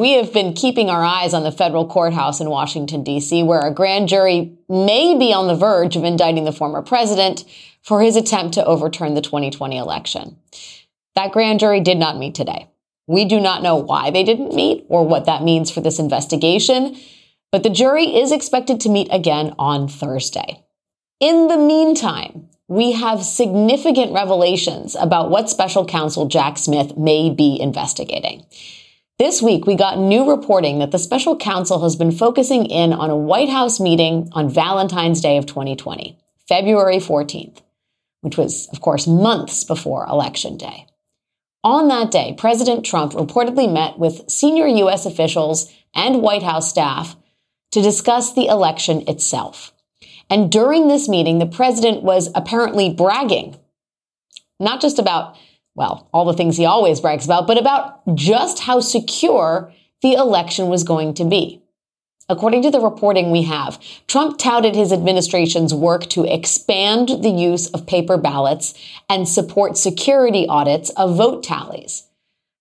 We have been keeping our eyes on the federal courthouse in Washington, D.C., where a grand jury may be on the verge of indicting the former president for his attempt to overturn the 2020 election. That grand jury did not meet today. We do not know why they didn't meet or what that means for this investigation, but the jury is expected to meet again on Thursday. In the meantime, we have significant revelations about what special counsel Jack Smith may be investigating. This week, we got new reporting that the special counsel has been focusing in on a White House meeting on Valentine's Day of 2020, February 14th, which was, of course, months before Election Day. On that day, President Trump reportedly met with senior U.S. officials and White House staff to discuss the election itself. And during this meeting, the president was apparently bragging, not just about well, all the things he always brags about, but about just how secure the election was going to be. According to the reporting we have, Trump touted his administration's work to expand the use of paper ballots and support security audits of vote tallies.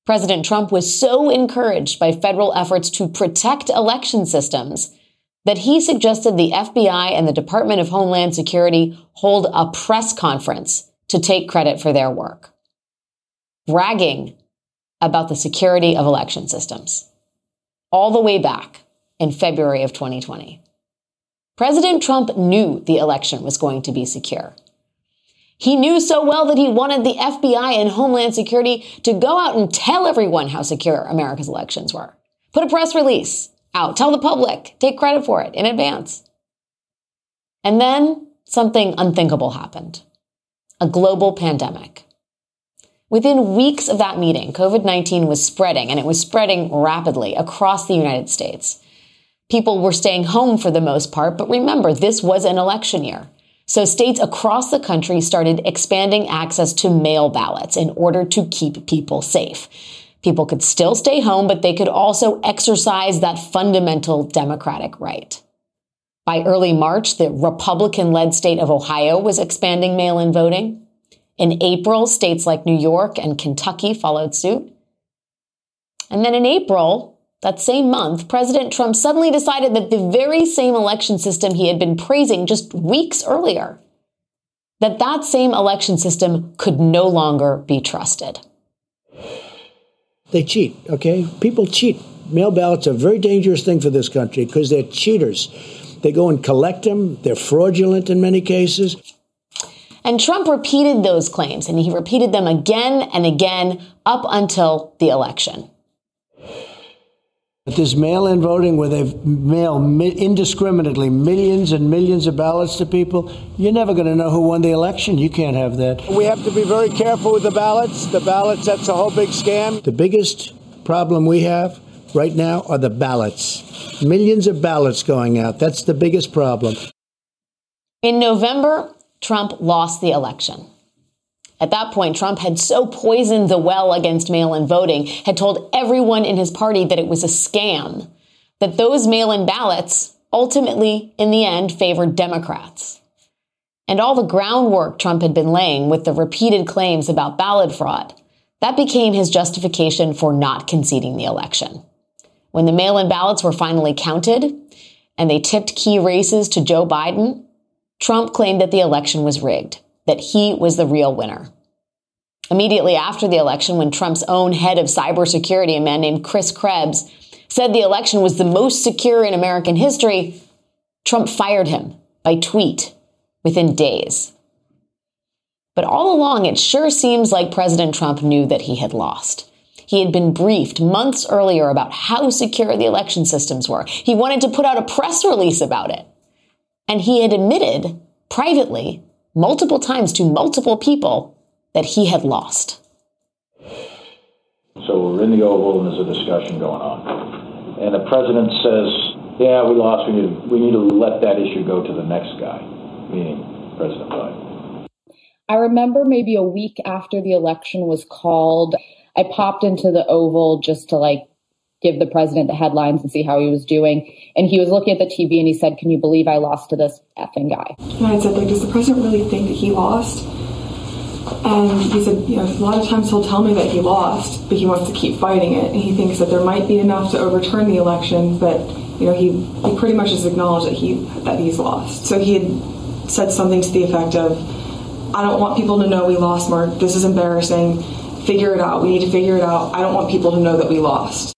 President Trump was so encouraged by federal efforts to protect election systems that he suggested the FBI and the Department of Homeland Security hold a press conference to take credit for their work bragging about the security of election systems all the way back in February of 2020. President Trump knew the election was going to be secure. He knew so well that he wanted the FBI and Homeland Security to go out and tell everyone how secure America's elections were. Put a press release out, tell the public, take credit for it in advance. And then something unthinkable happened a global pandemic. Within weeks of that meeting, COVID-19 was spreading and it was spreading rapidly across the United States. People were staying home for the most part, but remember, this was an election year. So states across the country started expanding access to mail ballots in order to keep people safe. People could still stay home, but they could also exercise that fundamental democratic right. By early March, the Republican led state of Ohio was expanding mail in voting. In April, states like New York and Kentucky followed suit. And then in April, that same month, President Trump suddenly decided that the very same election system he had been praising just weeks earlier, that that same election system could no longer be trusted. They cheat, okay? People cheat. Mail ballots are a very dangerous thing for this country because they're cheaters. They go and collect them. They're fraudulent in many cases. And Trump repeated those claims, and he repeated them again and again up until the election. This mail in voting where they mail indiscriminately millions and millions of ballots to people, you're never going to know who won the election. You can't have that. We have to be very careful with the ballots. The ballots, that's a whole big scam. The biggest problem we have right now are the ballots. Millions of ballots going out. That's the biggest problem. In November, Trump lost the election. At that point, Trump had so poisoned the well against mail in voting, had told everyone in his party that it was a scam, that those mail in ballots ultimately, in the end, favored Democrats. And all the groundwork Trump had been laying with the repeated claims about ballot fraud, that became his justification for not conceding the election. When the mail in ballots were finally counted and they tipped key races to Joe Biden, Trump claimed that the election was rigged, that he was the real winner. Immediately after the election, when Trump's own head of cybersecurity, a man named Chris Krebs, said the election was the most secure in American history, Trump fired him by tweet within days. But all along, it sure seems like President Trump knew that he had lost. He had been briefed months earlier about how secure the election systems were. He wanted to put out a press release about it. And he had admitted privately multiple times to multiple people that he had lost. So we're in the Oval and there's a discussion going on. And the president says, yeah, we lost. We need, to, we need to let that issue go to the next guy, meaning President Biden. I remember maybe a week after the election was called, I popped into the Oval just to like give the president the headlines and see how he was doing. And he was looking at the TV and he said, Can you believe I lost to this effing guy? And I said, like, Does the president really think that he lost? And he said, you know, a lot of times he'll tell me that he lost, but he wants to keep fighting it. And he thinks that there might be enough to overturn the election, but you know, he, he pretty much has acknowledged that he that he's lost. So he had said something to the effect of, I don't want people to know we lost, Mark. This is embarrassing. Figure it out. We need to figure it out. I don't want people to know that we lost.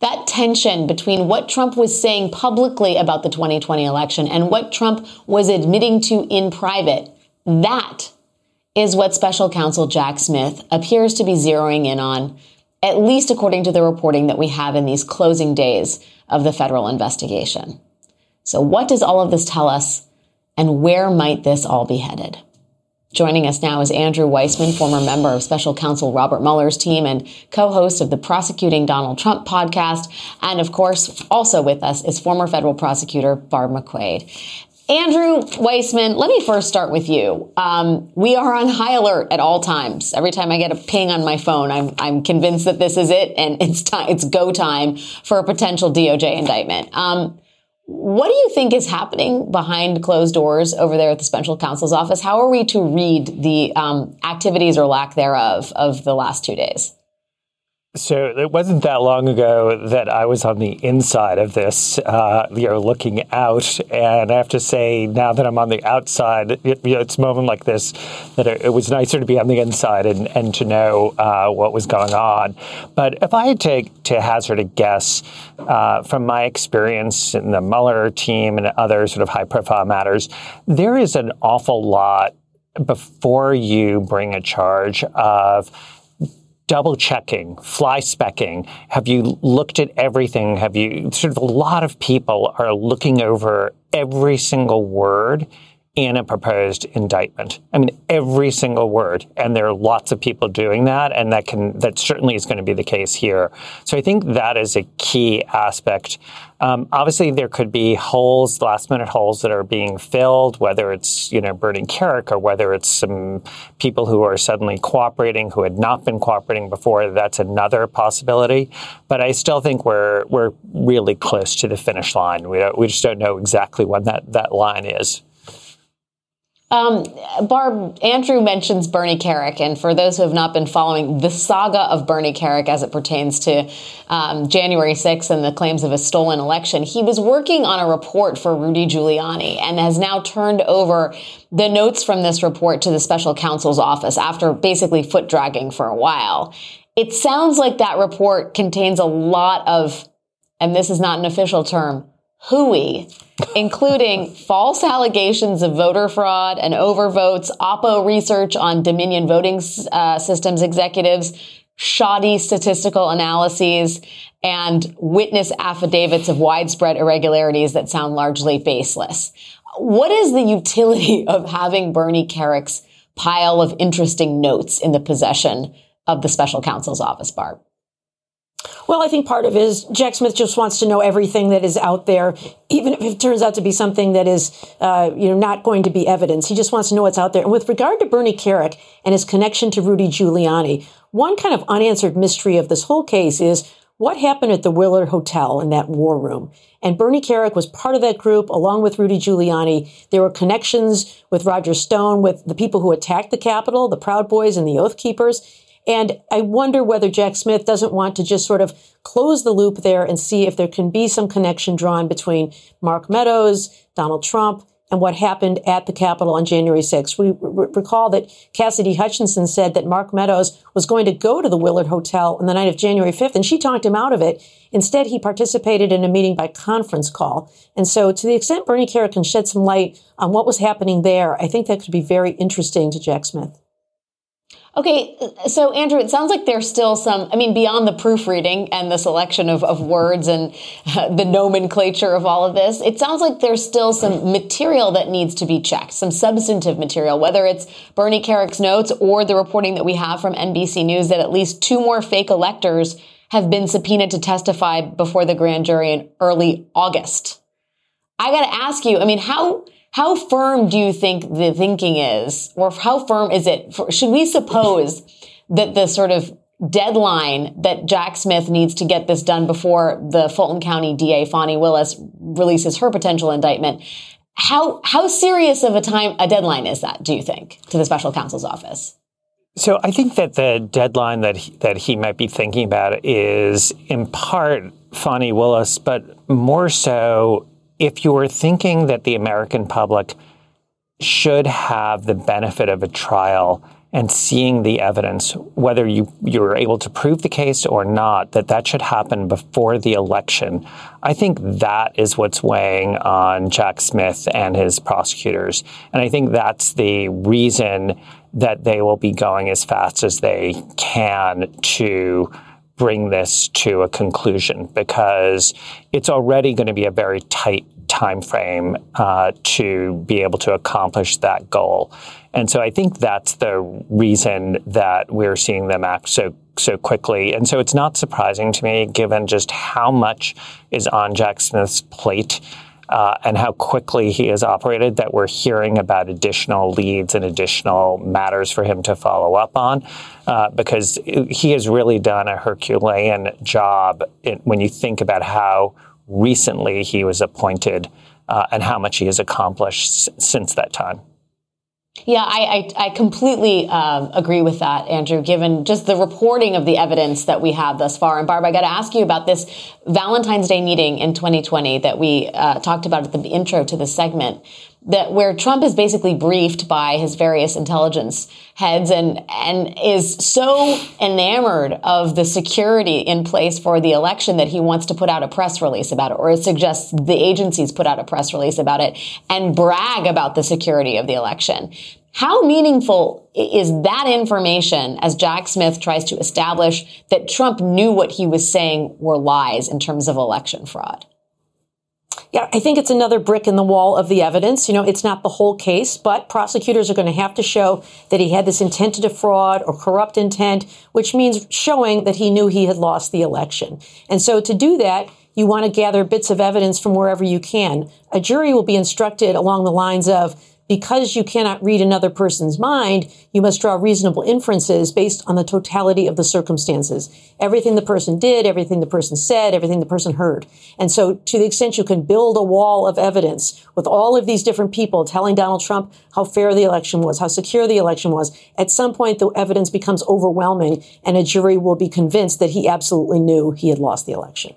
That tension between what Trump was saying publicly about the 2020 election and what Trump was admitting to in private, that is what special counsel Jack Smith appears to be zeroing in on, at least according to the reporting that we have in these closing days of the federal investigation. So what does all of this tell us and where might this all be headed? Joining us now is Andrew Weissmann, former member of special counsel Robert Mueller's team and co-host of the Prosecuting Donald Trump podcast. And of course, also with us is former federal prosecutor Barb McQuade. Andrew Weissmann, let me first start with you. Um, we are on high alert at all times. Every time I get a ping on my phone, I'm, I'm convinced that this is it and it's time, it's go time for a potential DOJ indictment. Um, what do you think is happening behind closed doors over there at the special counsel's office? How are we to read the um, activities or lack thereof of the last two days? So it wasn't that long ago that I was on the inside of this, uh, you know, looking out. And I have to say, now that I'm on the outside, it, you know, it's a moment like this that it, it, was nicer to be on the inside and, and to know uh, what was going on. But if I had to, to hazard a guess uh, from my experience in the Mueller team and other sort of high profile matters, there is an awful lot before you bring a charge of double checking, fly specking? Have you looked at everything? Have you sort of a lot of people are looking over every single word in a proposed indictment. I mean, every single word. And there are lots of people doing that. And that can, that certainly is going to be the case here. So I think that is a key aspect. Um, obviously, there could be holes, last minute holes that are being filled, whether it's, you know, Bernie Kerik or whether it's some people who are suddenly cooperating who had not been cooperating before. That's another possibility. But I still think we're, we're really close to the finish line. We, we just don't know exactly when that, that line is. Um, Barb, Andrew mentions Bernie Kerik, and for those who have not been following the saga of Bernie Kerik as it pertains to um, January 6th and the claims of a stolen election, he was working on a report for Rudy Giuliani and has now turned over the notes from this report to the special counsel's office after basically foot dragging for a while. It sounds like that report contains a lot of, and this is not an official term, hooey including false allegations of voter fraud and overvotes, Oppo research on Dominion voting uh, systems executives, shoddy statistical analyses, and witness affidavits of widespread irregularities that sound largely baseless. What is the utility of having Bernie Kerik's pile of interesting notes in the possession of the special counsel's office, Barb? Well, I think part of it is Jack Smith just wants to know everything that is out there, even if it turns out to be something that is, uh, you know, not going to be evidence. He just wants to know what's out there. And with regard to Bernie Kerik and his connection to Rudy Giuliani, one kind of unanswered mystery of this whole case is what happened at the Willard Hotel in that war room. And Bernie Kerik was part of that group along with Rudy Giuliani. There were connections with Roger Stone, with the people who attacked the Capitol, the Proud Boys and the Oath Keepers. And I wonder whether Jack Smith doesn't want to just sort of close the loop there and see if there can be some connection drawn between Mark Meadows, Donald Trump, and what happened at the Capitol on January 6th. We r- recall that Cassidy Hutchinson said that Mark Meadows was going to go to the Willard Hotel on the night of January 5th, and she talked him out of it. Instead, he participated in a meeting by conference call. And so, to the extent Bernie Kerik can shed some light on what was happening there, I think that could be very interesting to Jack Smith. Okay, so Andrew, it sounds like there's still some, I mean, beyond the proofreading and the selection of, of words and the nomenclature of all of this, it sounds like there's still some material that needs to be checked, some substantive material, whether it's Bernie Kerik's notes or the reporting that we have from NBC News that at least two more fake electors have been subpoenaed to testify before the grand jury in early August. I got to ask you, I mean, how, how firm do you think the thinking is, or how firm is it? For, should we suppose that the sort of deadline that Jack Smith needs to get this done before the Fulton County DA Fani Willis releases her potential indictment? How how serious of a time a deadline is that? Do you think to the special counsel's office? So I think that the deadline that he, that he might be thinking about is in part Fani Willis, but more so if you were thinking that the American public should have the benefit of a trial and seeing the evidence, whether you, you're able to prove the case or not, that that should happen before the election. I think that is what's weighing on Jack Smith and his prosecutors. And I think that's the reason that they will be going as fast as they can to bring this to a conclusion because it's already going to be a very tight time frame uh, to be able to accomplish that goal. And so I think that's the reason that we're seeing them act so so quickly. And so it's not surprising to me, given just how much is on Jack Smith's plate. Uh, and how quickly he has operated that we're hearing about additional leads and additional matters for him to follow up on uh, because he has really done a Herculean job in, when you think about how recently he was appointed uh, and how much he has accomplished s- since that time. Yeah, I, I, I completely um, agree with that, Andrew, given just the reporting of the evidence that we have thus far. And Barb, I got to ask you about this Valentine's Day meeting in 2020 that we uh, talked about at the intro to the segment that where Trump is basically briefed by his various intelligence heads and and is so enamored of the security in place for the election that he wants to put out a press release about it or suggests the agencies put out a press release about it and brag about the security of the election. How meaningful is that information as Jack Smith tries to establish that Trump knew what he was saying were lies in terms of election fraud? Yeah, I think it's another brick in the wall of the evidence. You know, it's not the whole case, but prosecutors are going to have to show that he had this intent to defraud or corrupt intent, which means showing that he knew he had lost the election. And so to do that, you want to gather bits of evidence from wherever you can. A jury will be instructed along the lines of, because you cannot read another person's mind, you must draw reasonable inferences based on the totality of the circumstances. Everything the person did, everything the person said, everything the person heard. And so to the extent you can build a wall of evidence with all of these different people telling Donald Trump how fair the election was, how secure the election was, at some point the evidence becomes overwhelming and a jury will be convinced that he absolutely knew he had lost the election.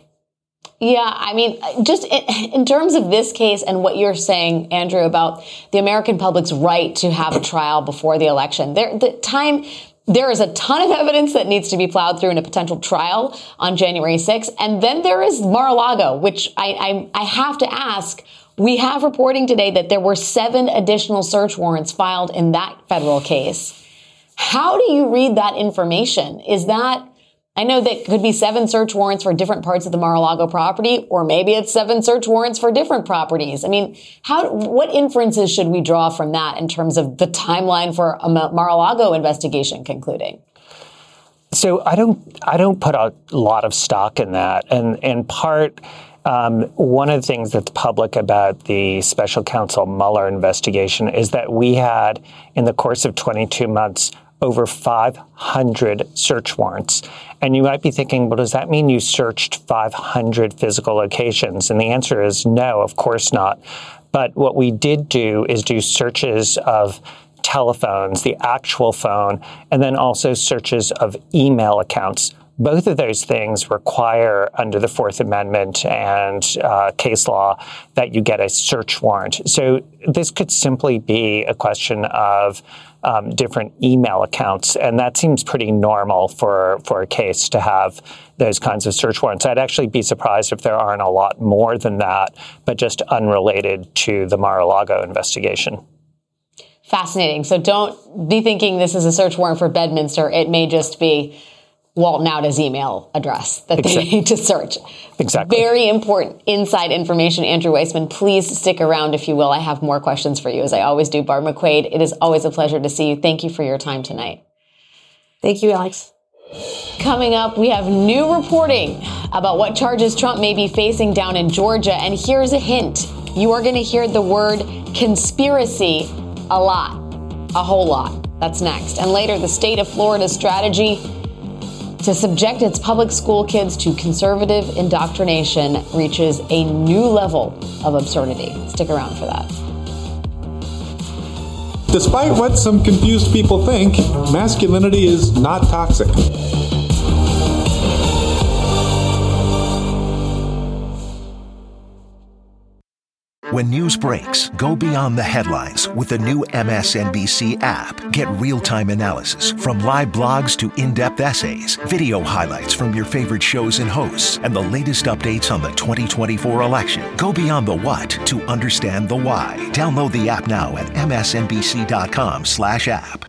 Yeah, I mean, just in, terms of this case and what you're saying, Andrew, about the American public's right to have a trial before the election, there, the time, there is a ton of evidence that needs to be plowed through in a potential trial on January 6th. And then there is Mar-a-Lago, which I, I, I have to ask, we have reporting today that there were seven additional search warrants filed in that federal case. How do you read that information? Is that I know that could be seven search warrants for different parts of the Mar-a-Lago property, or maybe it's seven search warrants for different properties. I mean, how, what inferences should we draw from that in terms of the timeline for a Mar-a-Lago investigation concluding? So I don't, I don't put a lot of stock in that, and in part. Um, one of the things that's public about the special counsel Mueller investigation is that we had, in the course of 22 months, over 500 search warrants. And you might be thinking, well, does that mean you searched 500 physical locations? And the answer is no, of course not. But what we did do is do searches of telephones, the actual phone, and then also searches of email accounts. Both of those things require, under the Fourth Amendment and uh, case law, that you get a search warrant. So this could simply be a question of um, different email accounts, and that seems pretty normal for for a case to have those kinds of search warrants. I'd actually be surprised if there aren't a lot more than that, but just unrelated to the Mar-a-Lago investigation. Fascinating. So don't be thinking this is a search warrant for Bedminster. It may just be Walt Nauta's email address that they exactly. need to search. Exactly. Very important inside information. Andrew Weissmann, please stick around if you will. I have more questions for you as I always do. Barb McQuade, it is always a pleasure to see you. Thank you for your time tonight. Thank you, Alex. Coming up, we have new reporting about what charges Trump may be facing down in Georgia. And here's a hint you are going to hear the word conspiracy a lot, a whole lot. That's next. And later, the state of Florida's strategy to subject its public school kids to conservative indoctrination reaches a new level of absurdity. Stick around for that. Despite what some confused people think, masculinity is not toxic. When news breaks, go beyond the headlines with the new MSNBC app. Get real time analysis from live blogs to in depth essays, video highlights from your favorite shows and hosts, and the latest updates on the 2024 election. Go beyond the what to understand the why. Download the app now at msnbc.com/slash app.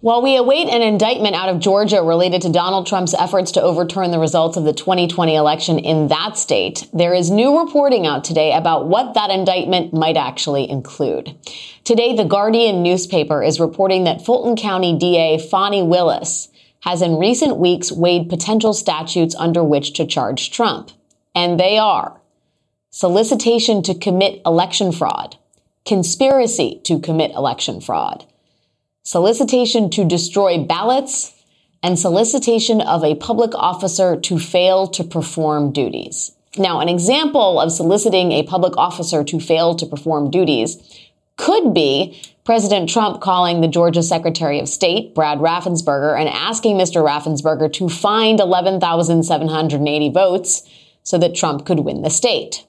While we await an indictment out of Georgia related to Donald Trump's efforts to overturn the results of the 2020 election in that state, there is new reporting out today about what that indictment might actually include. Today, the Guardian newspaper is reporting that Fulton County DA Fani Willis has in recent weeks weighed potential statutes under which to charge Trump. And they are solicitation to commit election fraud, conspiracy to commit election fraud, solicitation to destroy ballots, and solicitation of a public officer to fail to perform duties. Now, an example of soliciting a public officer to fail to perform duties could be President Trump calling the Georgia Secretary of State, Brad Raffensperger, and asking Mr. Raffensperger to find 11,780 votes so that Trump could win the state.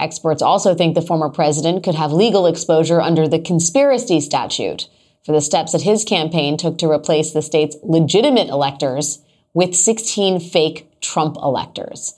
Experts also think the former president could have legal exposure under the conspiracy statute for the steps that his campaign took to replace the state's legitimate electors with 16 fake Trump electors.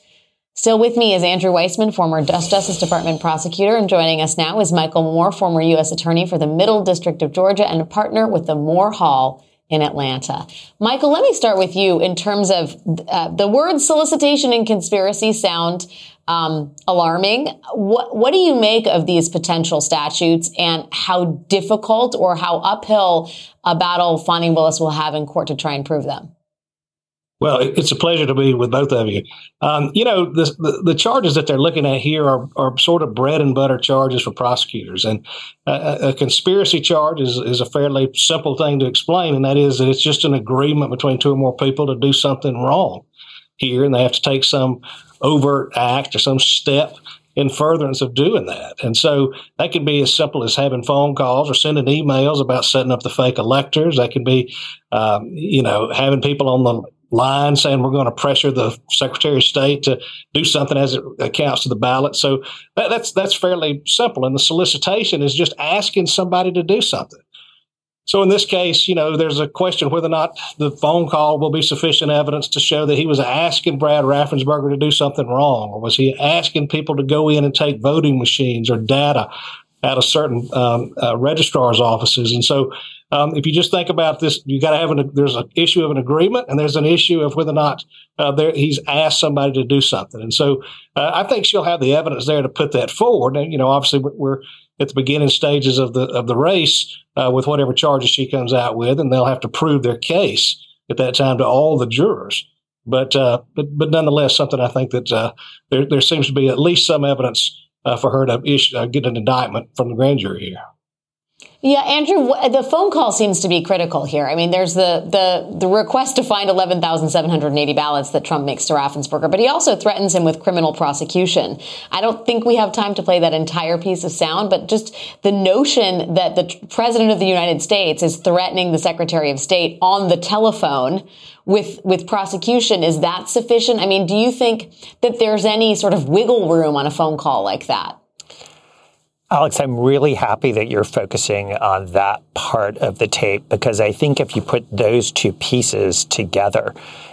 Still with me is Andrew Weissmann, former Justice Department prosecutor, and joining us now is Michael Moore, former U.S. Attorney for the Middle District of Georgia and a partner with the Moore Hall in Atlanta. Michael, let me start with you in terms of uh, the words solicitation and conspiracy sound um, alarming. What what do you make of these potential statutes and how difficult or how uphill a battle Fani Willis will have in court to try and prove them? Well, it's a pleasure to be with both of you. Um, you know, the, the, the, charges that they're looking at here are, are sort of bread and butter charges for prosecutors. And a, a conspiracy charge is, is a fairly simple thing to explain, and that is that it's just an agreement between two or more people to do something wrong here, and they have to take some overt act or some step in furtherance of doing that. And so that could be as simple as having phone calls or sending emails about setting up the fake electors. That could be, um, you know, having people on the line saying we're going to pressure the Secretary of State to do something as it accounts to the ballot. So that, that's that's fairly simple. And the solicitation is just asking somebody to do something. So in this case, you know, there's a question whether or not the phone call will be sufficient evidence to show that he was asking Brad Raffensperger to do something wrong, or was he asking people to go in and take voting machines or data out of certain um, uh, registrars' offices? And so, um, if you just think about this, you got to have an there's an issue of an agreement, and there's an issue of whether or not uh, there, he's asked somebody to do something. And so, uh, I think she'll have the evidence there to put that forward. And you know, obviously, we're at the beginning stages of the of the race uh, with whatever charges she comes out with, and they'll have to prove their case at that time to all the jurors. But uh, but but nonetheless, something I think that uh, there there seems to be at least some evidence uh, for her to issue, get an indictment from the grand jury here. Yeah, Andrew, the phone call seems to be critical here. I mean, there's the the the request to find 11,780 ballots that Trump makes to Raffensperger, but he also threatens him with criminal prosecution. I don't think we have time to play that entire piece of sound, but just the notion that the president of the United States is threatening the Secretary of State on the telephone with with prosecution is that sufficient? I mean, do you think that there's any sort of wiggle room on a phone call like that? Alex, I'm really happy that you're focusing on that part of the tape because I think if you put those two pieces together,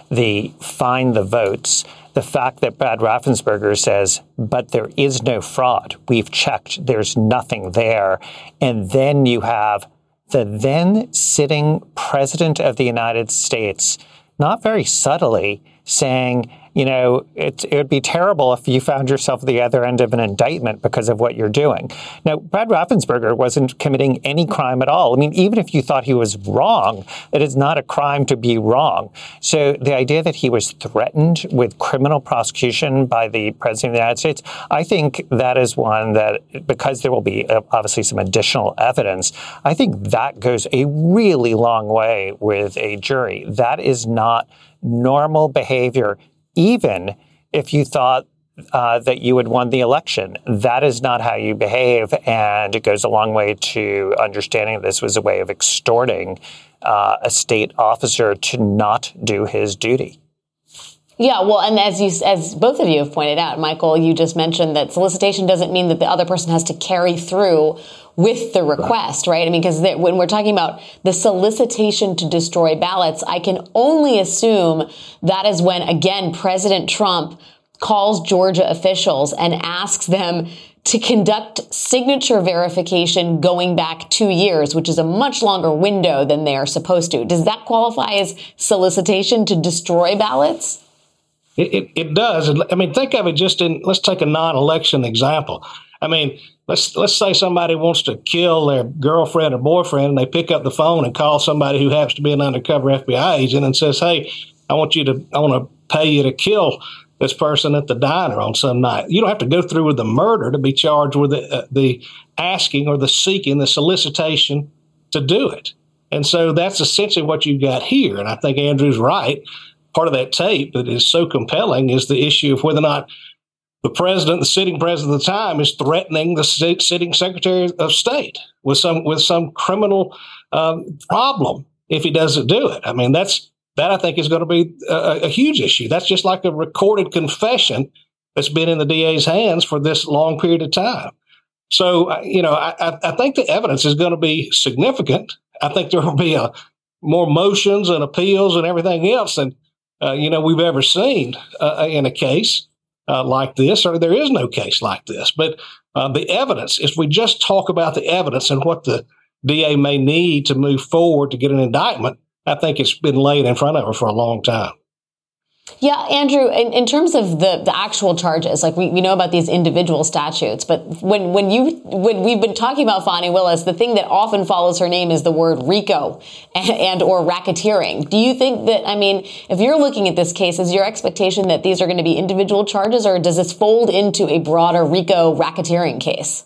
the find the votes, the fact that Brad Raffensperger says, but there is no fraud. We've checked. There's nothing there. And then you have the then sitting president of the United States not very subtly, saying, you know, it, it would be terrible if you found yourself at the other end of an indictment because of what you're doing. Now, Brad Raffensperger wasn't committing any crime at all. I mean, even if you thought he was wrong, it is not a crime to be wrong. So the idea that he was threatened with criminal prosecution by the President of the United States, I think that is one that, because there will be uh, obviously some additional evidence, I think that goes a really long way with a jury. That is not normal behavior even if you thought uh, that you had won the election. That is not how you behave, and it goes a long way to understanding this was a way of extorting uh, a state officer to not do his duty. Yeah, well, and as you, as both of you have pointed out, Michael, you just mentioned that solicitation doesn't mean that the other person has to carry through with the request, right? I mean, because when we're talking about the solicitation to destroy ballots, I can only assume that is when, again, President Trump calls Georgia officials and asks them to conduct signature verification going back two years, which is a much longer window than they are supposed to. Does that qualify as solicitation to destroy ballots? It, it, it, does. I mean, think of it just in, let's take a non election example. I mean, let's, let's say somebody wants to kill their girlfriend or boyfriend and they pick up the phone and call somebody who happens to be an undercover FBI agent and says, Hey, I want you to, I want to pay you to kill this person at the diner on some night. You don't have to go through with the murder to be charged with the, uh, the asking or the seeking, the solicitation to do it. And so that's essentially what you've got here. And I think Andrew's right part of that tape that is so compelling is the issue of whether or not the president, the sitting president at the time, is threatening the sitting secretary of state with some with some criminal um, problem if he doesn't do it. I mean, that's that I think is going to be a, a, huge issue. That's just like a recorded confession that's been in the DA's hands for this long period of time. So, uh, you know, I, I think the evidence is going to be significant. I think there will be a, more motions and appeals and everything else than uh, you know we've ever seen uh, in a case uh, like this, or there is no case like this. But uh, the evidence, if we just talk about the evidence and what the DA may need to move forward to get an indictment, I think it's been laid in front of her for a long time. Yeah, Andrew, in, in terms of the, the actual charges, like we, we know about these individual statutes, but when, when you, when we've been talking about Fani Willis, the thing that often follows her name is the word RICO and, and or racketeering. Do you think that, I mean, if you're looking at this case, is your expectation that these are going to be individual charges or does this fold into a broader RICO racketeering case?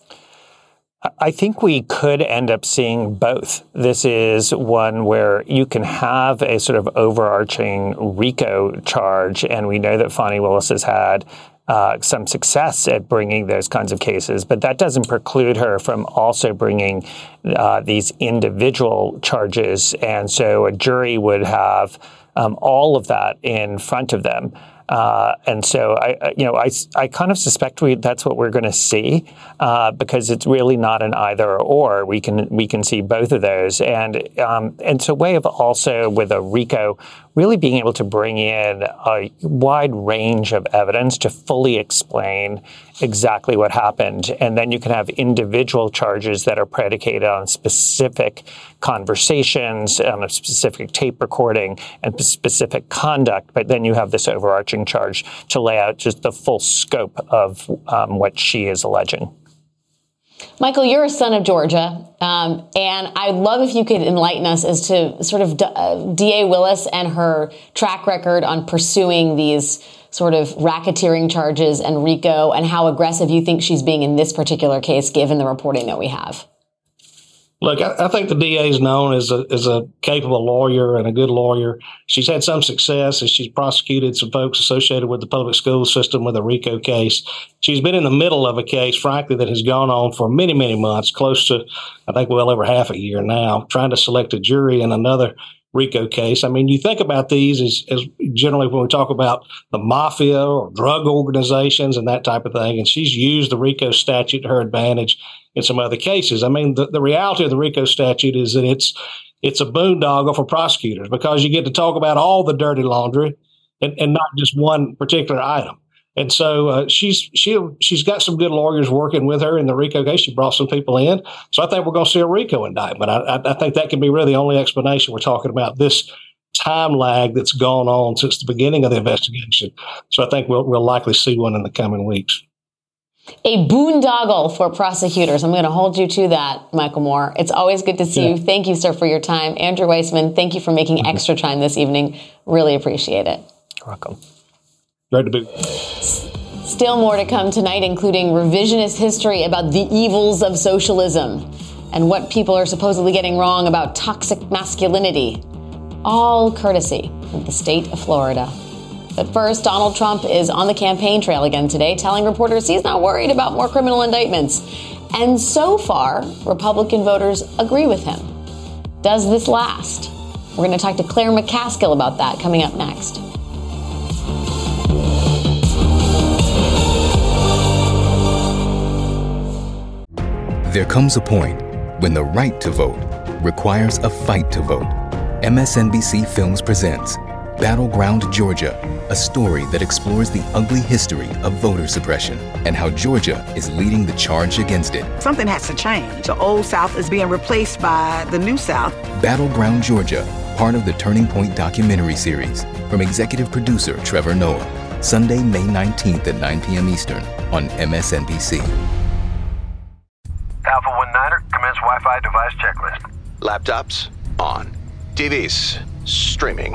I think we could end up seeing both. This is one where you can have a sort of overarching RICO charge, and we know that Fani Willis has had uh, some success at bringing those kinds of cases, but that doesn't preclude her from also bringing uh, these individual charges. And so a jury would have um, all of that in front of them. Uh, and so I, you know, I, I kind of suspect we that's what we're going to see uh, because it's really not an either or. We can we can see both of those, and um, and it's a way of also with a RICO really being able to bring in a wide range of evidence to fully explain exactly what happened. And then you can have individual charges that are predicated on specific conversations, on a specific tape recording, and specific conduct. But then you have this overarching charge to lay out just the full scope of um, what she is alleging. Michael, you're a son of Georgia, um, and I'd love if you could enlighten us as to sort of uh, D.A. Willis and her track record on pursuing these sort of racketeering charges and RICO, and how aggressive you think she's being in this particular case, given the reporting that we have. Look, I, I, think the DA is known as a, as a capable lawyer and a good lawyer. She's had some success as she's prosecuted some folks associated with the public school system with a RICO case. She's been in the middle of a case, frankly, that has gone on for many, many months, close to, I think, well over half a year now, trying to select a jury in another RICO case. I mean, you think about these as, as generally when we talk about the mafia or drug organizations and that type of thing, and she's used the RICO statute to her advantage in some other cases. I mean, the, the reality of the RICO statute is that it's it's a boondoggle for prosecutors because you get to talk about all the dirty laundry and, and not just one particular item. And so uh, she's she she's got some good lawyers working with her in the RICO case. She brought some people in, so I think we're going to see a RICO indictment. I, I, I think that can be really the only explanation we're talking about this time lag that's gone on since the beginning of the investigation. So I think we'll, we'll likely see one in the coming weeks. A boondoggle for prosecutors. I'm going to hold you to that, Michael Moore. It's always good to see yeah. you. Thank you, sir, for your time. Andrew Weissmann, thank you for making mm-hmm. extra time this evening. Really appreciate it. You're welcome. Great to be. Still more to come tonight, including revisionist history about the evils of socialism and what people are supposedly getting wrong about toxic masculinity. All courtesy of the state of Florida. But first, Donald Trump is on the campaign trail again today, telling reporters he's not worried about more criminal indictments. And so far, Republican voters agree with him. Does this last? We're going to talk to Claire McCaskill about that coming up next. There comes a point when the right to vote requires a fight to vote. MSNBC Films presents Battleground Georgia, a story that explores the ugly history of voter suppression and how Georgia is leading the charge against it. Something has to change. The Old South is being replaced by the New South. Battleground Georgia, part of the Turning Point documentary series from executive producer Trevor Noah. Sunday, May 19th at 9 p.m. Eastern on MSNBC. Alpha 1 Niner, commence Wi Fi device checklist. Laptops, on. TVs, streaming.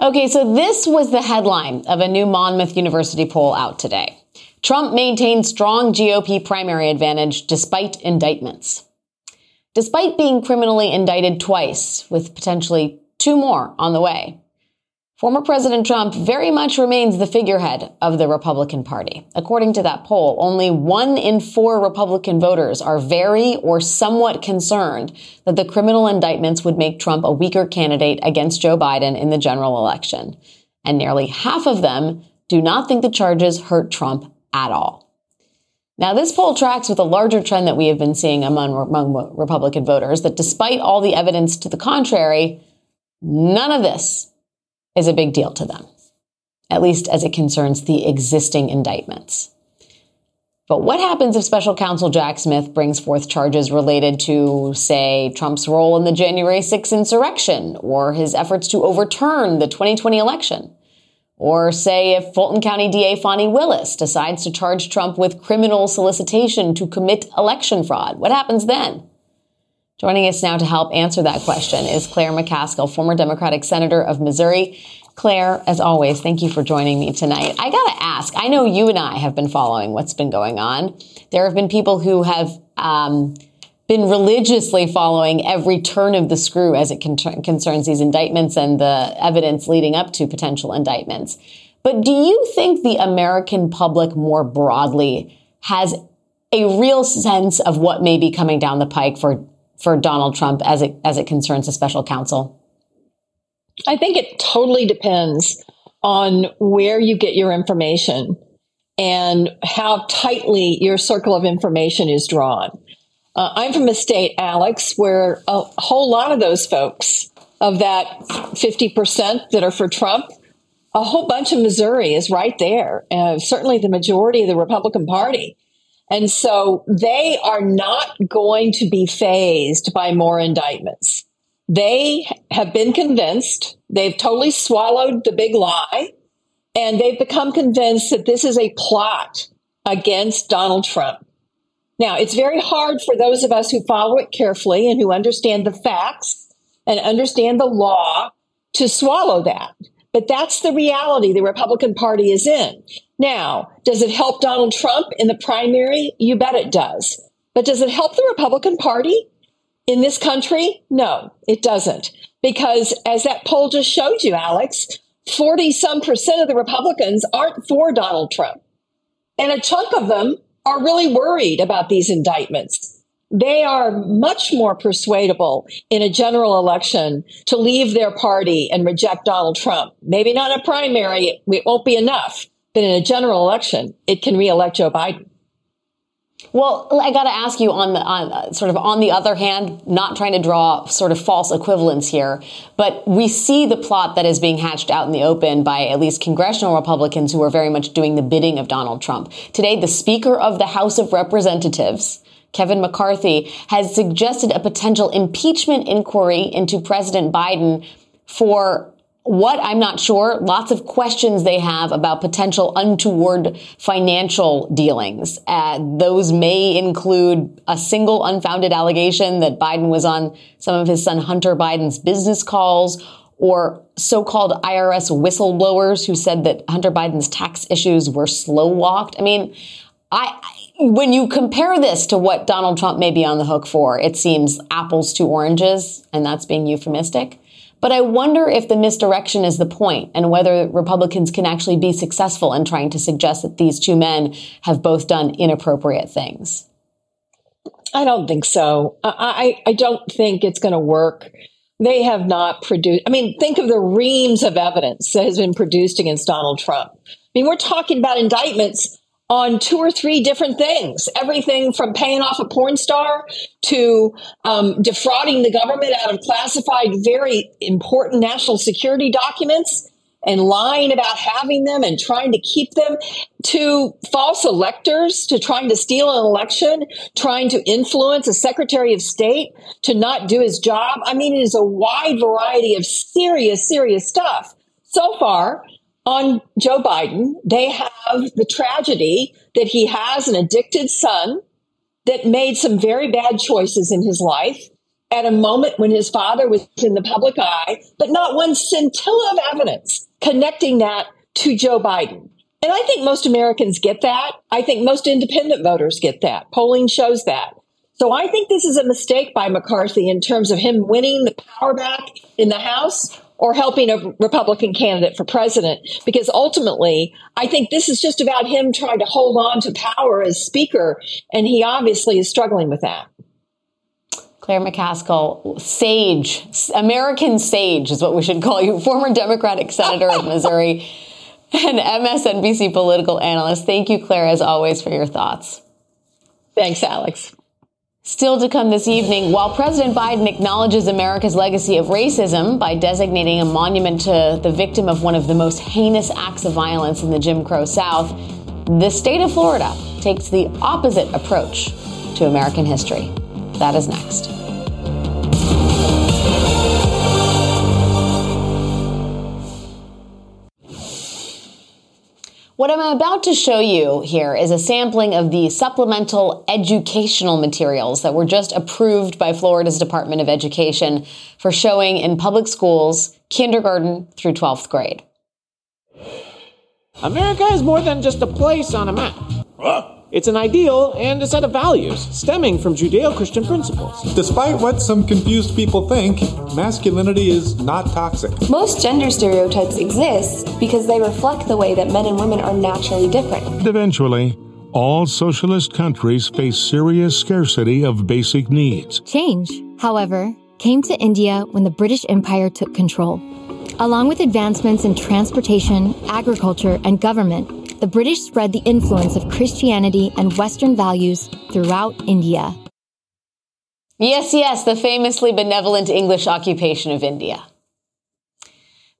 Okay, so this was the headline of a new Monmouth University poll out today. Trump maintains strong GOP primary advantage despite indictments. Despite being criminally indicted twice, with potentially two more on the way, Former President Trump very much remains the figurehead of the Republican Party. According to that poll, only one in four Republican voters are very or somewhat concerned that the criminal indictments would make Trump a weaker candidate against Joe Biden in the general election. And nearly half of them do not think the charges hurt Trump at all. Now, this poll tracks with a larger trend that we have been seeing among, among Republican voters that despite all the evidence to the contrary, none of this is a big deal to them, at least as it concerns the existing indictments. But what happens if special counsel Jack Smith brings forth charges related to, say, Trump's role in the January 6th insurrection or his efforts to overturn the 2020 election? Or say if Fulton County DA Fani Willis decides to charge Trump with criminal solicitation to commit election fraud, what happens then? Joining us now to help answer that question is Claire McCaskill, former Democratic Senator of Missouri. Claire, as always, thank you for joining me tonight. I got to ask, I know you and I have been following what's been going on. There have been people who have um, been religiously following every turn of the screw as it con- concerns these indictments and the evidence leading up to potential indictments. But do you think the American public more broadly has a real sense of what may be coming down the pike for for Donald Trump as it as it concerns the special counsel? I think it totally depends on where you get your information and how tightly your circle of information is drawn. Uh, I'm from a state, Alex, where a whole lot of those folks, of that 50% that are for Trump, a whole bunch of Missouri is right there. Uh, certainly the majority of the Republican Party and so they are not going to be fazed by more indictments. They have been convinced, they've totally swallowed the big lie, and they've become convinced that this is a plot against Donald Trump. Now, it's very hard for those of us who follow it carefully and who understand the facts and understand the law to swallow that. But that's the reality the Republican Party is in. Now, does it help Donald Trump in the primary? You bet it does. But does it help the Republican Party in this country? No, it doesn't. Because as that poll just showed you, Alex, 40 some percent of the Republicans aren't for Donald Trump. And a chunk of them are really worried about these indictments. they are much more persuadable in a general election to leave their party and reject Donald Trump. Maybe not in a primary, it won't be enough, but in a general election, it can reelect Joe Biden. Well, I got to ask you on the on, uh, sort of on the other hand, not trying to draw sort of false equivalence here, but we see the plot that is being hatched out in the open by at least congressional Republicans who are very much doing the bidding of Donald Trump. Today, the Speaker of the House of Representatives, Kevin McCarthy, has suggested a potential impeachment inquiry into President Biden for what I'm not sure. Lots of questions they have about potential untoward financial dealings. Uh, those may include a single unfounded allegation that Biden was on some of his son Hunter Biden's business calls or so-called IRS whistleblowers who said that Hunter Biden's tax issues were slow walked. I mean, I, when you compare this to what Donald Trump may be on the hook for, it seems apples to oranges, and that's being euphemistic. But I wonder if the misdirection is the point and whether Republicans can actually be successful in trying to suggest that these two men have both done inappropriate things. I don't think so. I, I don't think it's going to work. They have not produced, I mean, think of the reams of evidence that has been produced against Donald Trump. I mean, we're talking about indictments on two or three different things everything from paying off a porn star to um, defrauding the government out of classified, very important national security documents and lying about having them and trying to keep them to false electors, to trying to steal an election, trying to influence a secretary of state to not do his job. I mean, it is a wide variety of serious, serious stuff. So far, on Joe Biden, they have the tragedy that he has an addicted son that made some very bad choices in his life at a moment when his father was in the public eye, but not one scintilla of evidence connecting that to Joe Biden. And I think most Americans get that. I think most independent voters get that. Polling shows that. So I think this is a mistake by McCarthy in terms of him winning the power back in the House or helping a Republican candidate for president. Because ultimately, I think this is just about him trying to hold on to power as speaker. And he obviously is struggling with that. Claire McCaskill, sage, American sage is what we should call you, former Democratic Senator of Missouri and MSNBC political analyst. Thank you, Claire, as always, for your thoughts. Thanks, Alex. Still to come this evening, while President Biden acknowledges America's legacy of racism by designating a monument to the victim of one of the most heinous acts of violence in the Jim Crow South, the state of Florida takes the opposite approach to American history. That is next. What I'm about to show you here is a sampling of the supplemental educational materials that were just approved by Florida's Department of Education for showing in public schools, kindergarten through 12th grade. America is more than just a place on a map. It's an ideal and a set of values stemming from Judeo Christian principles. Despite what some confused people think, masculinity is not toxic. Most gender stereotypes exist because they reflect the way that men and women are naturally different. Eventually, all socialist countries face serious scarcity of basic needs. Change, however, came to India when the British Empire took control. Along with advancements in transportation, agriculture, and government, the British spread the influence of Christianity and Western values throughout India. Yes, yes, the famously benevolent English occupation of India.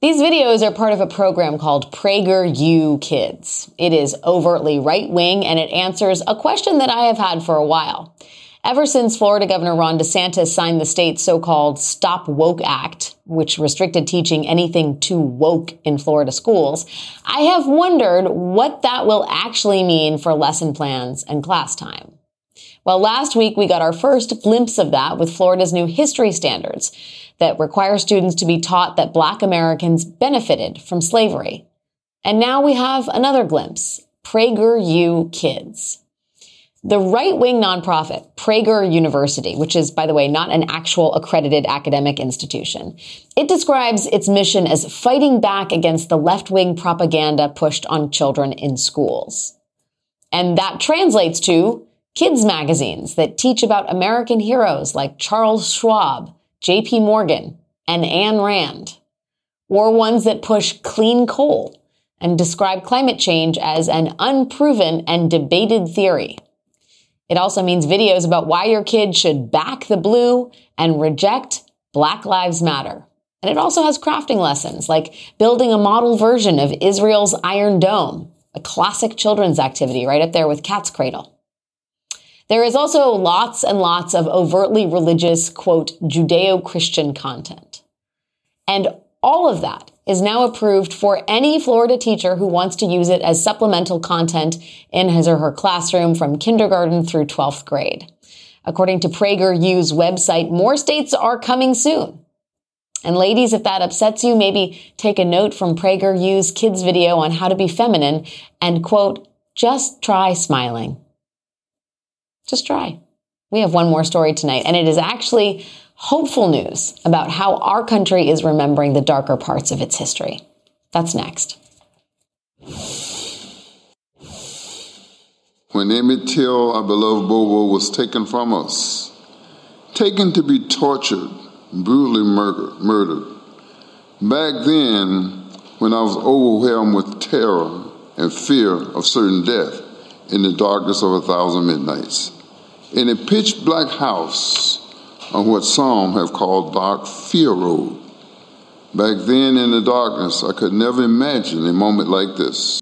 These videos are part of a program called PragerU Kids. It is overtly right wing and it answers a question that I have had for a while. Ever since Florida Governor Ron DeSantis signed the state's so-called Stop Woke Act, which restricted teaching anything too woke in Florida schools, I have wondered what that will actually mean for lesson plans and class time. Well, last week we got our first glimpse of that with Florida's new history standards that require students to be taught that black Americans benefited from slavery. And now we have another glimpse, PragerU Kids. The right wing nonprofit, Prager University, which is, by the way, not an actual accredited academic institution, it describes its mission as fighting back against the left wing propaganda pushed on children in schools. And that translates to kids magazines that teach about American heroes like Charles Schwab, J.P. Morgan, and Ayn Rand, or ones that push clean coal and describe climate change as an unproven and debated theory. It also means videos about why your kid should back the blue and reject Black Lives Matter. And it also has crafting lessons like building a model version of Israel's Iron Dome, a classic children's activity right up there with Cat's Cradle. There is also lots and lots of overtly religious, quote, Judeo Christian content. And all of that is now approved for any Florida teacher who wants to use it as supplemental content in his or her classroom from kindergarten through 12th grade. According to PragerU's website, more states are coming soon. And ladies, if that upsets you, maybe take a note from PragerU's kids video on how to be feminine and quote, just try smiling. Just try. We have one more story tonight, and it is actually hopeful news about how our country is remembering the darker parts of its history. That's next. When Emmett Till, our beloved Bobo, was taken from us, taken to be tortured, brutally murder, murdered. Back then, when I was overwhelmed with terror and fear of certain death in the darkness of a thousand midnights, in a pitch black house on what some have called Dark Fear Road. Back then in the darkness, I could never imagine a moment like this.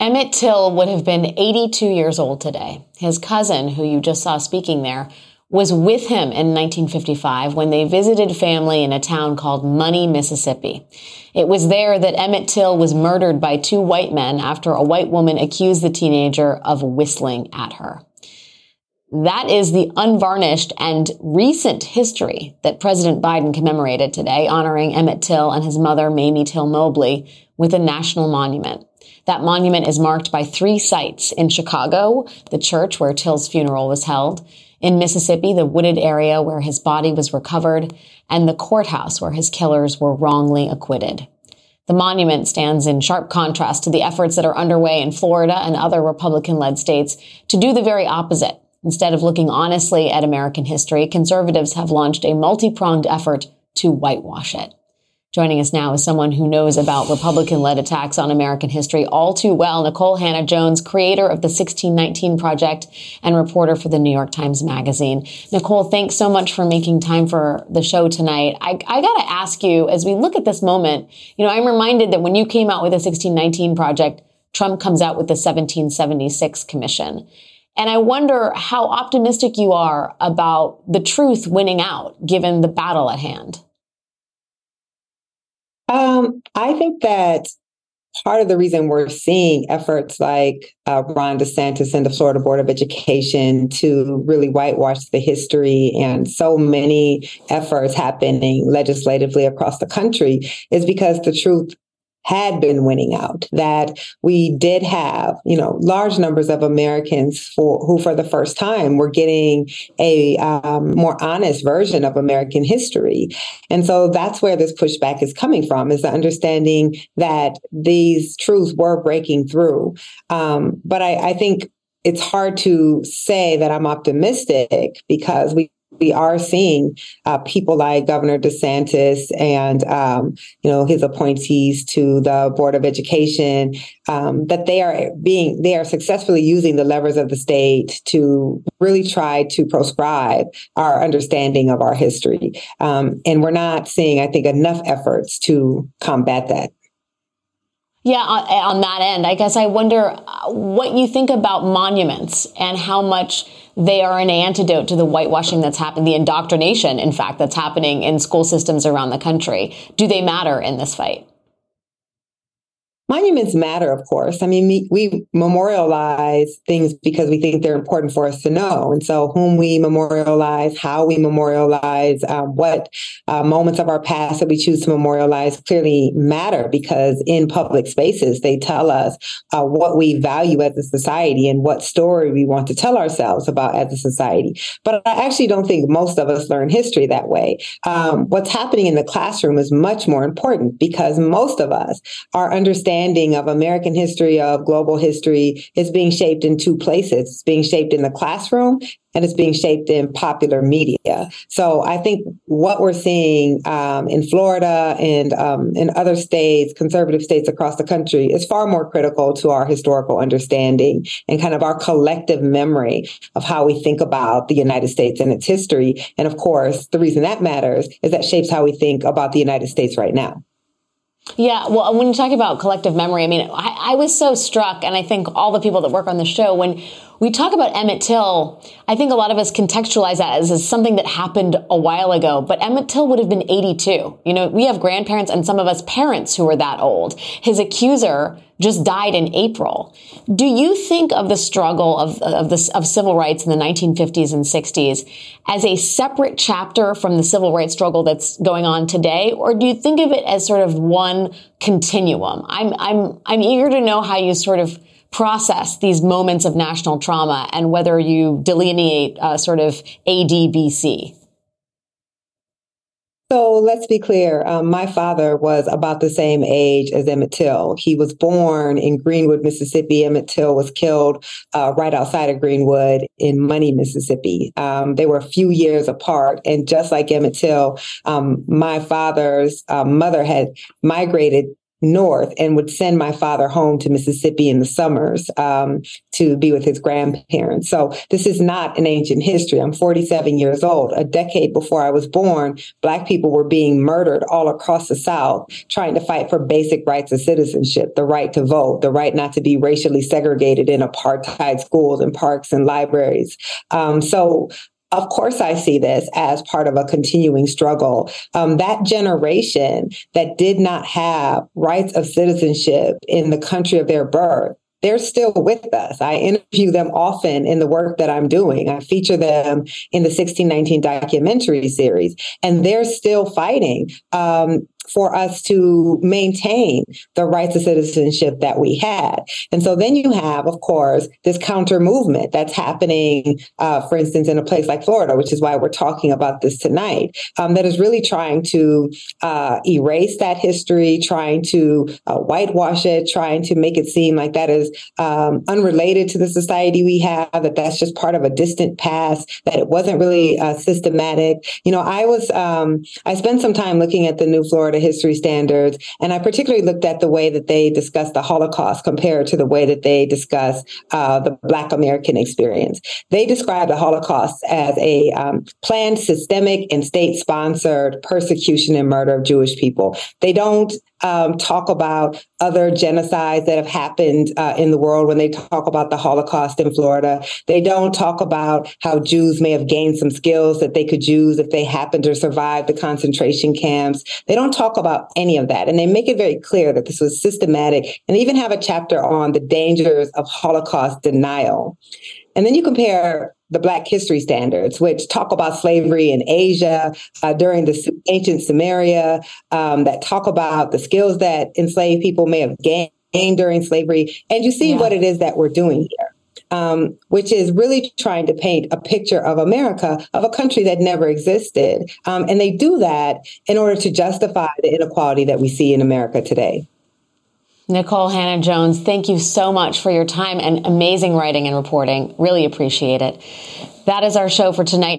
Emmett Till would have been 82 years old today. His cousin, who you just saw speaking there, was with him in 1955 when they visited family in a town called Money, Mississippi. It was there that Emmett Till was murdered by two white men after a white woman accused the teenager of whistling at her. That is the unvarnished and recent history that President Biden commemorated today, honoring Emmett Till and his mother, Mamie Till Mobley, with a national monument. That monument is marked by three sites in Chicago, the church where Till's funeral was held, in Mississippi, the wooded area where his body was recovered, and the courthouse where his killers were wrongly acquitted. The monument stands in sharp contrast to the efforts that are underway in Florida and other Republican led states to do the very opposite. Instead of looking honestly at American history, conservatives have launched a multi-pronged effort to whitewash it. Joining us now is someone who knows about Republican led attacks on American history all too well. Nikole Hannah-Jones, creator of the 1619 Project and reporter for the New York Times Magazine. Nicole, thanks so much for making time for the show tonight. I, I got to ask you, as we look at this moment, you know, I'm reminded that when you came out with the 1619 Project, Trump comes out with the 1776 Commission. And I wonder how optimistic you are about the truth winning out given the battle at hand. Um, I think that part of the reason we're seeing efforts like uh, Ron DeSantis and the Florida Board of Education to really whitewash the history and so many efforts happening legislatively across the country is because the truth had been winning out, that we did have, you know, large numbers of Americans for, who for the first time were getting a um, more honest version of American history. And so that's where this pushback is coming from, is the understanding that these truths were breaking through. Um, but I, I think it's hard to say that I'm optimistic because we we are seeing uh, people like Governor DeSantis and um, you know his appointees to the Board of Education um, that they are being they are successfully using the levers of the state to really try to proscribe our understanding of our history, um, and we're not seeing I think enough efforts to combat that. Yeah, on, that end, I guess I wonder uh, what you think about monuments and how much they are an antidote to the whitewashing that's happening, the indoctrination, in fact, that's happening in school systems around the country. Do they matter in this fight? Monuments matter, of course. I mean, we memorialize things because we think they're important for us to know. And so, whom we memorialize, how we memorialize, um, what uh, moments of our past that we choose to memorialize clearly matter because in public spaces, they tell us uh, what we value as a society and what story we want to tell ourselves about as a society. But I actually don't think most of us learn history that way. Um, what's happening in the classroom is much more important because most of us are understanding understanding of American history, of global history, is being shaped in two places. It's being shaped in the classroom and it's being shaped in popular media. So I think what we're seeing um, in Florida and um, in other states, conservative states across the country, is far more critical to our historical understanding and kind of our collective memory of how we think about the United States and its history. And of course, the reason that matters is that shapes how we think about the United States right now. Yeah, well, when you talk about collective memory, I mean, I, I, was so struck, and I think all the people that work on the show, when we talk about Emmett Till, I think a lot of us contextualize that as, as something that happened a while ago, but Emmett Till would have been 82. You know, we have grandparents and some of us parents who are that old. His accuser just died in April. Do you think of the struggle of, of, of civil rights in the 1950s and 60s as a separate chapter from the civil rights struggle that's going on today? Or do you think of it as sort of one continuum? I'm, I'm, I'm eager to know how you sort of process these moments of national trauma and whether you delineate uh, sort of ADBC. So let's be clear. Um, my father was about the same age as Emmett Till. He was born in Greenwood, Mississippi. Emmett Till was killed uh, right outside of Greenwood in Money, Mississippi. Um, they were a few years apart. And just like Emmett Till, um, my father's uh, mother had migrated north and would send my father home to Mississippi in the summers um, to be with his grandparents. So this is not an ancient history. I'm 47 years old. A decade before I was born, Black people were being murdered all across the South, trying to fight for basic rights of citizenship, the right to vote, the right not to be racially segregated in apartheid schools and parks and libraries. Um, so of course, I see this as part of a continuing struggle. Um, that generation that did not have rights of citizenship in the country of their birth they're still with us. I interview them often in the work that I'm doing. I feature them in the 1619 documentary series, and they're still fighting um, for us to maintain the rights of citizenship that we had. And so then you have, of course, this counter movement that's happening, uh, for instance, in a place like Florida, which is why we're talking about this tonight, um, that is really trying to uh, erase that history, trying to uh, whitewash it, trying to make it seem like that is um, unrelated to the society we have, that that's just part of a distant past, that it wasn't really uh, systematic. You know, I was, um, I spent some time looking at the new Florida History standards. And I particularly looked at the way that they discuss the Holocaust compared to the way that they discuss uh, the Black American experience. They describe the Holocaust as a um, planned, systemic, and state sponsored persecution and murder of Jewish people. They don't um, talk about other genocides that have happened uh, in the world when they talk about the Holocaust in Florida. They don't talk about how Jews may have gained some skills that they could use if they happened to survive the concentration camps. They don't talk about any of that. And they make it very clear that this was systematic and even have a chapter on the dangers of Holocaust denial. And then you compare the Black History Standards, which talk about slavery in Asia uh, during the ancient Samaria, um, that talk about the skills that enslaved people may have gained during slavery. And you see yeah. what it is that we're doing here. Um, which is really trying to paint a picture of America, of a country that never existed. Um, and they do that in order to justify the inequality that we see in America today. Nikole Hannah-Jones, thank you so much for your time and amazing writing and reporting. Really appreciate it. That is our show for tonight.